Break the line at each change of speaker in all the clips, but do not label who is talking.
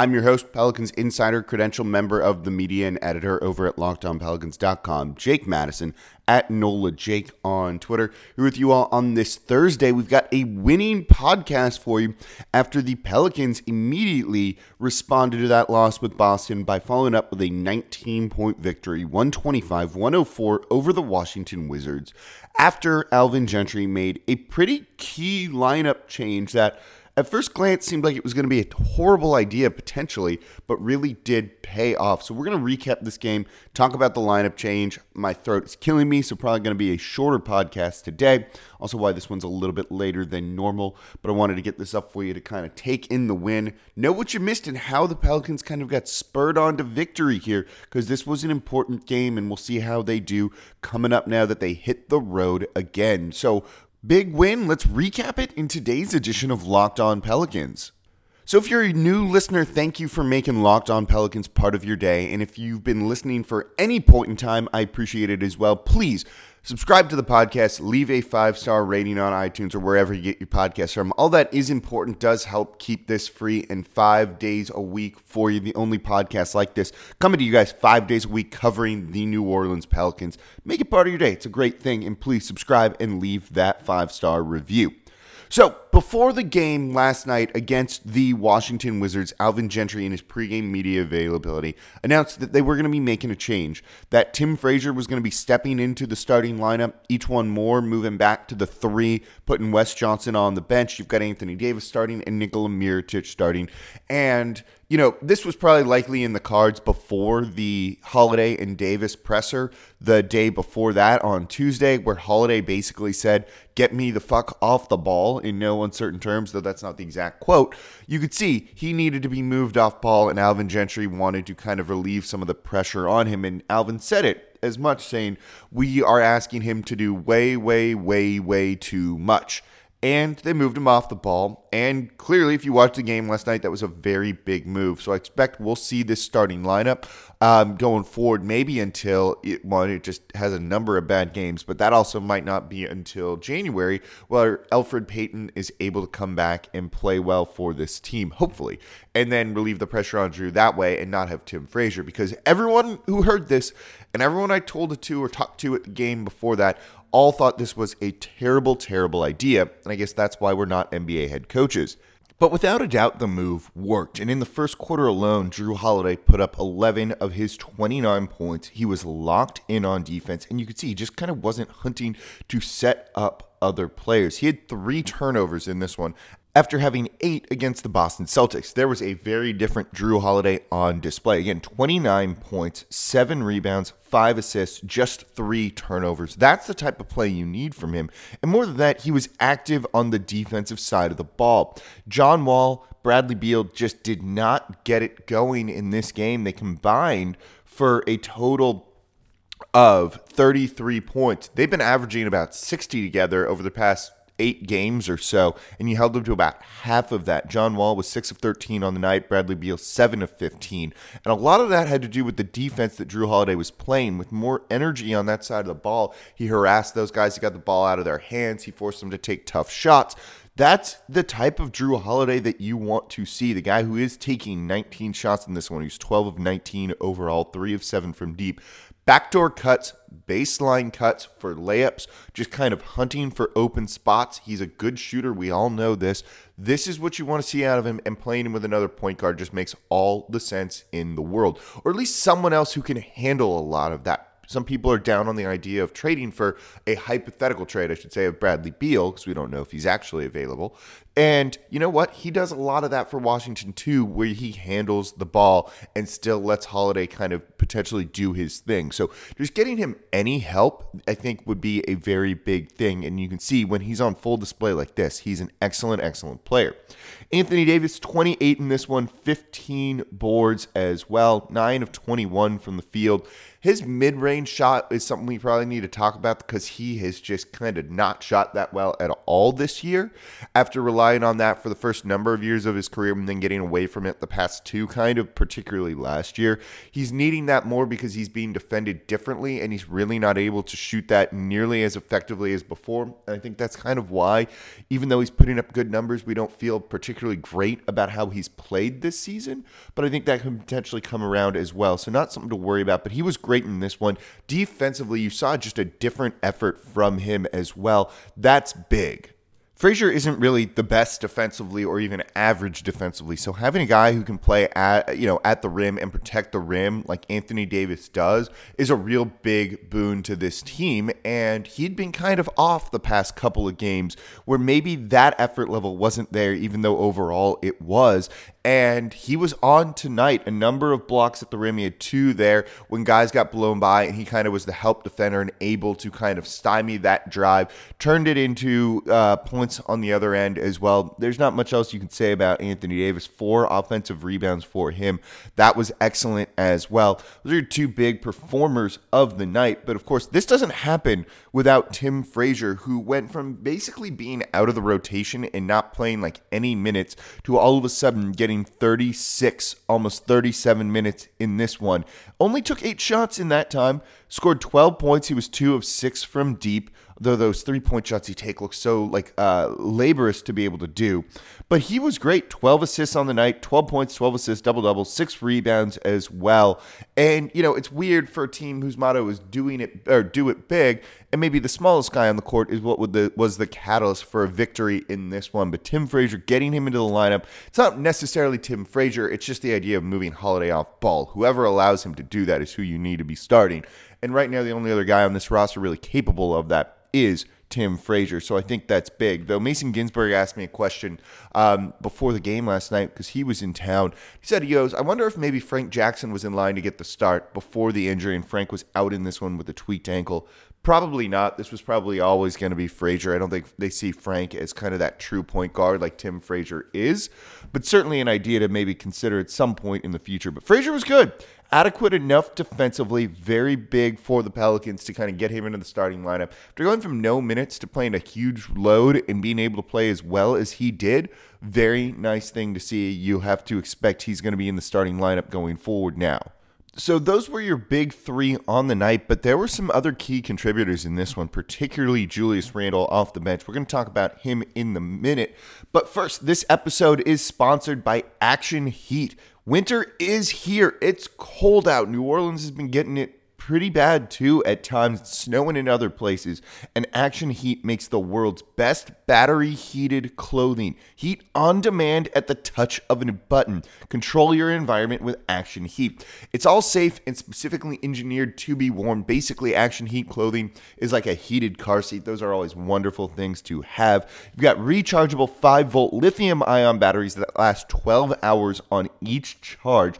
I'm your host, Pelicans Insider, credential member of the media and editor over at LockedOnPelicans.com, Jake Madison at NOLA Jake on Twitter. Here with you all on this Thursday. We've got a winning podcast for you after the Pelicans immediately responded to that loss with Boston by following up with a 19 point victory, 125 104 over the Washington Wizards, after Alvin Gentry made a pretty key lineup change that at first glance seemed like it was going to be a horrible idea potentially, but really did pay off. So we're going to recap this game, talk about the lineup change. My throat is killing me, so probably going to be a shorter podcast today. Also, why this one's a little bit later than normal, but I wanted to get this up for you to kind of take in the win, know what you missed, and how the Pelicans kind of got spurred on to victory here, because this was an important game, and we'll see how they do coming up now that they hit the road again. So Big win. Let's recap it in today's edition of Locked On Pelicans. So, if you're a new listener, thank you for making Locked On Pelicans part of your day. And if you've been listening for any point in time, I appreciate it as well. Please Subscribe to the podcast, leave a five star rating on iTunes or wherever you get your podcasts from. All that is important, does help keep this free and five days a week for you. The only podcast like this coming to you guys five days a week covering the New Orleans Pelicans. Make it part of your day. It's a great thing. And please subscribe and leave that five star review. So, before the game last night against the Washington Wizards, Alvin Gentry, in his pregame media availability, announced that they were going to be making a change. That Tim Frazier was going to be stepping into the starting lineup, E'Twaun Moore moving back to the three, putting Wes Johnson on the bench. You've got Anthony Davis starting and Nikola Mirotic starting. And you know, this was probably likely in the cards before the Holiday and Davis presser the day before that on Tuesday, where Holiday basically said, Get me the fuck off the ball in no uncertain terms, though that's not the exact quote. You could see he needed to be moved off ball, and Alvin Gentry wanted to kind of relieve some of the pressure on him. And Alvin said it as much, saying, We are asking him to do way, way, way, way too much and they moved him off the ball. And clearly, if you watched the game last night, that was a very big move. So I expect we'll see this starting lineup um, going forward, maybe until it, well, it just has a number of bad games, but that also might not be until January, where Elfrid Payton is able to come back and play well for this team, hopefully, and then relieve the pressure on Jrue that way and not have Tim Frazier. Because everyone who heard this and everyone I told it to or talked to at the game before that all thought this was a terrible, terrible idea. And I guess that's why we're not NBA head coaches. But without a doubt, the move worked. And in the first quarter alone, Jrue Holiday put up 11 of his 29 points. He was locked in on defense. And you could see he just kind of wasn't hunting to set up other players. He had three turnovers in this one after having eight against the Boston Celtics. There was a very different Jrue Holiday on display. Again, 29 points, seven rebounds, five assists, just three turnovers. That's the type of play you need from him. And more than that, he was active on the defensive side of the ball. John Wall, Bradley Beal just did not get it going in this game. They combined for a total of 33 points. They've been averaging about 60 together over the past eight games or so, and you held them to about half of that. John Wall was 6 of 13 on the night, Bradley Beal 7 of 15. And a lot of that had to do with the defense that Jrue Holiday was playing with more energy on that side of the ball. He harassed those guys, he got the ball out of their hands, he forced them to take tough shots. That's the type of Jrue Holiday that you want to see. The guy who is taking 19 shots in this one. He's 12 of 19 overall, 3 of 7 from deep. Backdoor cuts, baseline cuts for layups, just kind of hunting for open spots. He's a good shooter. We all know this. This is what you want to see out of him, and playing him with another point guard just makes all the sense in the world. Or at least someone else who can handle a lot of that some people are down on the idea of trading for a hypothetical trade, I should say, of Bradley Beal, because we don't know if he's actually available. And you know what? He does a lot of that for Washington too, where he handles the ball and still lets Holiday kind of potentially do his thing. So just getting him any help, I think, would be a very big thing. And you can see when he's on full display like this, he's an excellent, excellent player. Anthony Davis, 28 in this one, 15 boards as well, 9 of 21 from the field. His mid range shot is something we probably need to talk about because he has just kind of not shot that well at all this year after relying on that for the first number of years of his career and then getting away from it the past two, kind of, particularly last year. He's needing that more because he's being defended differently and he's really not able to shoot that nearly as effectively as before. And I think that's kind of why, even though he's putting up good numbers, we don't feel particularly great about how he's played this season. But I think that can potentially come around as well. So, not something to worry about. But he was great in this one. Defensively, you saw just a different effort from him as well. That's big. Frazier isn't really the best defensively or even average defensively. So having a guy who can play at you know at the rim and protect the rim like Anthony Davis does is a real big boon to this team and he'd been kind of off the past couple of games where maybe that effort level wasn't there even though overall it was and he was on tonight. A number of blocks at the rim. He had two there when guys got blown by, and he kind of was the help defender and able to kind of stymie that drive. Turned it into uh, points on the other end as well. There's not much else you can say about Anthony Davis. Four offensive rebounds for him. That was excellent as well. Those are two big performers of the night. But of course, this doesn't happen without Tim Frazier, who went from basically being out of the rotation and not playing like any minutes to all of a sudden getting getting 36, almost 37 minutes in this one. Only took eight shots in that time, scored 12 points. He was two of six from deep, though those three point shots he take look so like uh, laborious to be able to do. But he was great. 12 assists on the night, 12 points, 12 assists, double double, six rebounds as well. And you know it's weird for a team whose motto is doing it or do it big, and maybe the smallest guy on the court is what the, was the catalyst for a victory in this one. But Tim Frazier getting him into the lineup, it's not necessarily Tim Frazier. It's just the idea of moving Holiday off ball. Whoever allows him to do that is who you need to be starting. And right now, the only other guy on this roster really capable of that is Tim Frazier. So I think that's big. Though Mason Ginsberg asked me a question um, before the game last night because he was in town. He said, he goes, I wonder if maybe Frank Jackson was in line to get the start before the injury and Frank was out in this one with a tweaked ankle. Probably not. This was probably always going to be Frazier. I don't think they see Frank as kind of that true point guard like Tim Frazier is, but certainly an idea to maybe consider at some point in the future. But Frazier was good adequate enough defensively, very big for the Pelicans to kind of get him into the starting lineup. After going from no minutes to playing a huge load and being able to play as well as he did, very nice thing to see. You have to expect he's going to be in the starting lineup going forward now. So those were your big three on the night, but there were some other key contributors in this one, particularly Julius Randle off the bench. We're going to talk about him in the minute. But first, this episode is sponsored by Action Heat. Winter is here. It's cold out. New Orleans has been getting it pretty bad too at times, snowing in other places. And Action Heat makes the world's best battery heated clothing. Heat on demand at the touch of a button. Control your environment with Action Heat. It's all safe and specifically engineered to be warm. Basically, Action Heat clothing is like a heated car seat. Those are always wonderful things to have. You've got rechargeable 5 volt lithium ion batteries that last 12 hours on each charge.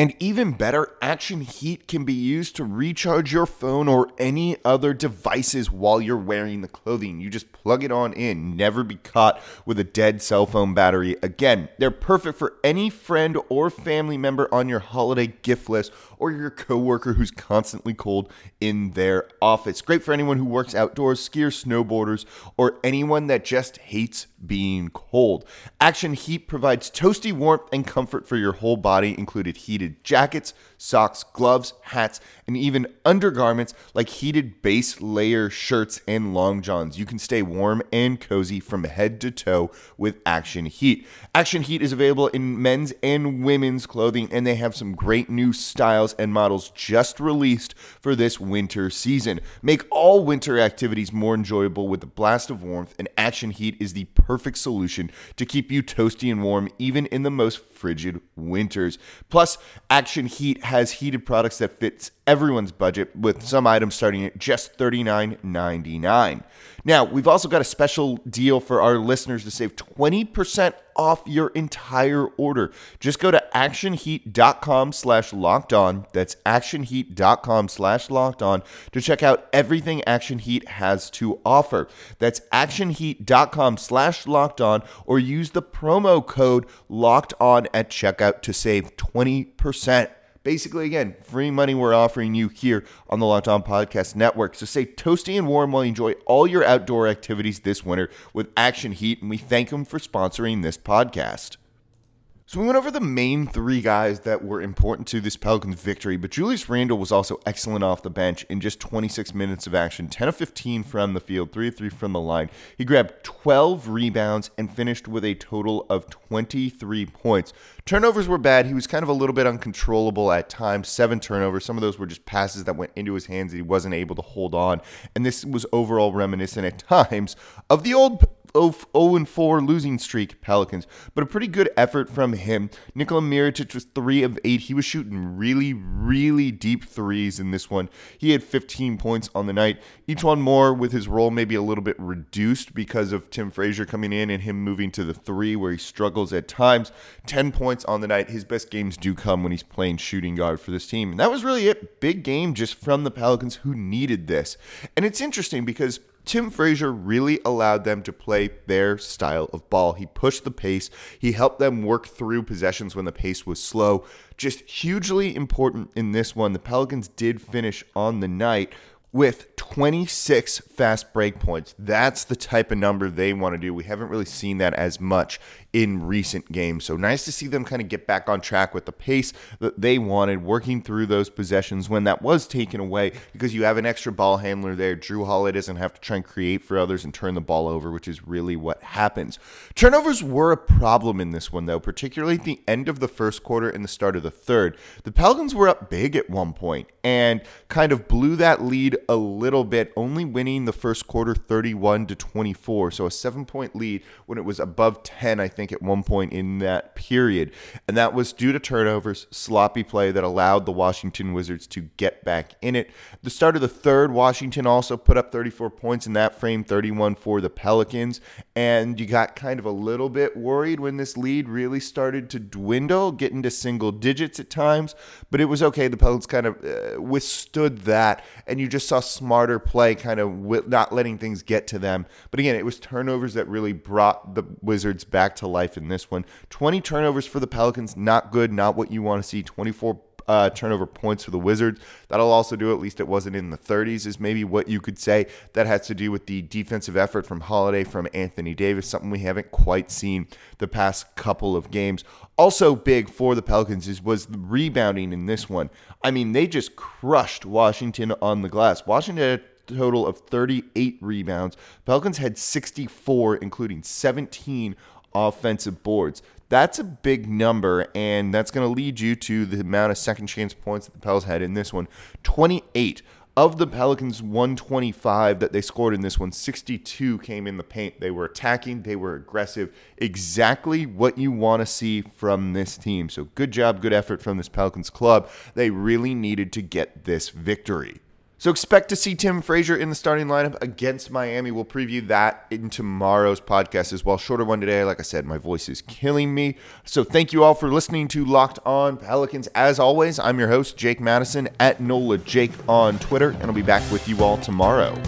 And even better, Action Heat can be used to recharge your phone or any other devices while you're wearing the clothing. You just plug it on in, never be caught with a dead cell phone battery again. They're perfect for any friend or family member on your holiday gift list or your coworker who's constantly cold in their office. Great for anyone who works outdoors, skiers, snowboarders, or anyone that just hates being cold. Action Heat provides toasty warmth and comfort for your whole body, included heated jackets, socks, gloves, hats, and even undergarments like heated base layer shirts and long johns. You can stay warm and cozy from head to toe with Action Heat. Action Heat is available in men's and women's clothing, and they have some great new styles and models just released for this winter season. Make all winter activities more enjoyable with a blast of warmth, and Action Heat is the perfect solution to keep you toasty and warm even in the most frigid winters. Plus, Action Heat has heated products that fits everyone's budget, with some items starting at just $39.99. Now, we've also got a special deal for our listeners to save 20% off your entire order. Just go to actionheat.com slash locked on. That's actionheat.com slash locked on to check out everything Action Heat has to offer. That's actionheat.com slash locked on or use the promo code locked on at checkout to save 20%. Basically, again, free money we're offering you here on the Locked On Podcast Network. So stay toasty and warm while you enjoy all your outdoor activities this winter with Action Heat, and we thank them for sponsoring this podcast. So we went over the main three guys that were important to this Pelicans victory, but Julius Randle was also excellent off the bench in just 26 minutes of action, 10 of 15 from the field, 3 of 3 from the line. He grabbed 12 rebounds and finished with a total of 23 points. Turnovers were bad. He was kind of a little bit uncontrollable at times. Seven turnovers. Some of those were just passes that went into his hands that he wasn't able to hold on. And this was overall reminiscent at times of the old 0 4 losing streak, Pelicans, but a pretty good effort from him. Nikola Mirotic was 3 of 8. He was shooting really, really deep threes in this one. He had 15 points on the night, E'Twaun Moore with his role maybe a little bit reduced because of Tim Frazier coming in and him moving to the 3 where he struggles at times. 10 points on the night. His best games do come when he's playing shooting guard for this team. And that was really it. Big game just from the Pelicans who needed this. And it's interesting because Tim Frazier really allowed them to play their style of ball. He pushed the pace, he helped them work through possessions when the pace was slow. Just hugely important in this one. The Pelicans did finish on the night with 26 fast break points. That's the type of number they want to do. We haven't really seen that as much in recent games. So nice to see them kind of get back on track with the pace that they wanted, working through those possessions when that was taken away because you have an extra ball handler there. Jrue Holiday doesn't have to try and create for others and turn the ball over, which is really what happens. Turnovers were a problem in this one, though, particularly at the end of the first quarter and the start of the third. The Pelicans were up big at one point and kind of blew that lead a little bit, only winning the first quarter 31 to 24. So a seven point lead when it was above 10, I think think, at one point in that period. And that was due to turnovers, sloppy play that allowed the Washington Wizards to get back in it. The start of the third, Washington also put up 34 points in that frame, 31 for the Pelicans. And you got kind of a little bit worried when this lead really started to dwindle, get into single digits at times. But it was okay. The Pelicans kind of uh, withstood that. And you just saw smarter play, kind of not letting things get to them. But again, it was turnovers that really brought the Wizards back to life in this one. 20 turnovers for the Pelicans, not good, not what you want to see. 24 uh, turnover points for the Wizards. That'll also do, at least it wasn't in the 30s, is maybe what you could say. That has to do with the defensive effort from Holiday, from Anthony Davis, something we haven't quite seen the past couple of games. Also big for the Pelicans is was the rebounding in this one. I mean, they just crushed Washington on the glass. Washington had a total of 38 rebounds. Pelicans had 64, including 17 offensive boards. That's a big number, and that's going to lead you to the amount of second chance points that the Pels had in this one 28. Of the Pelicans' 125 that they scored in this one, 62 came in the paint. They were attacking, they were aggressive. Exactly what you want to see from this team. So, good job, good effort from this Pelicans club. They really needed to get this victory. So expect to see Tim Frazier in the starting lineup against Miami. We'll preview that in tomorrow's podcast as well. Shorter one today. Like I said, my voice is killing me. So thank you all for listening to Locked On Pelicans. As always, I'm your host, Jake Madison at NOLA Jake on Twitter, and I'll be back with you all tomorrow.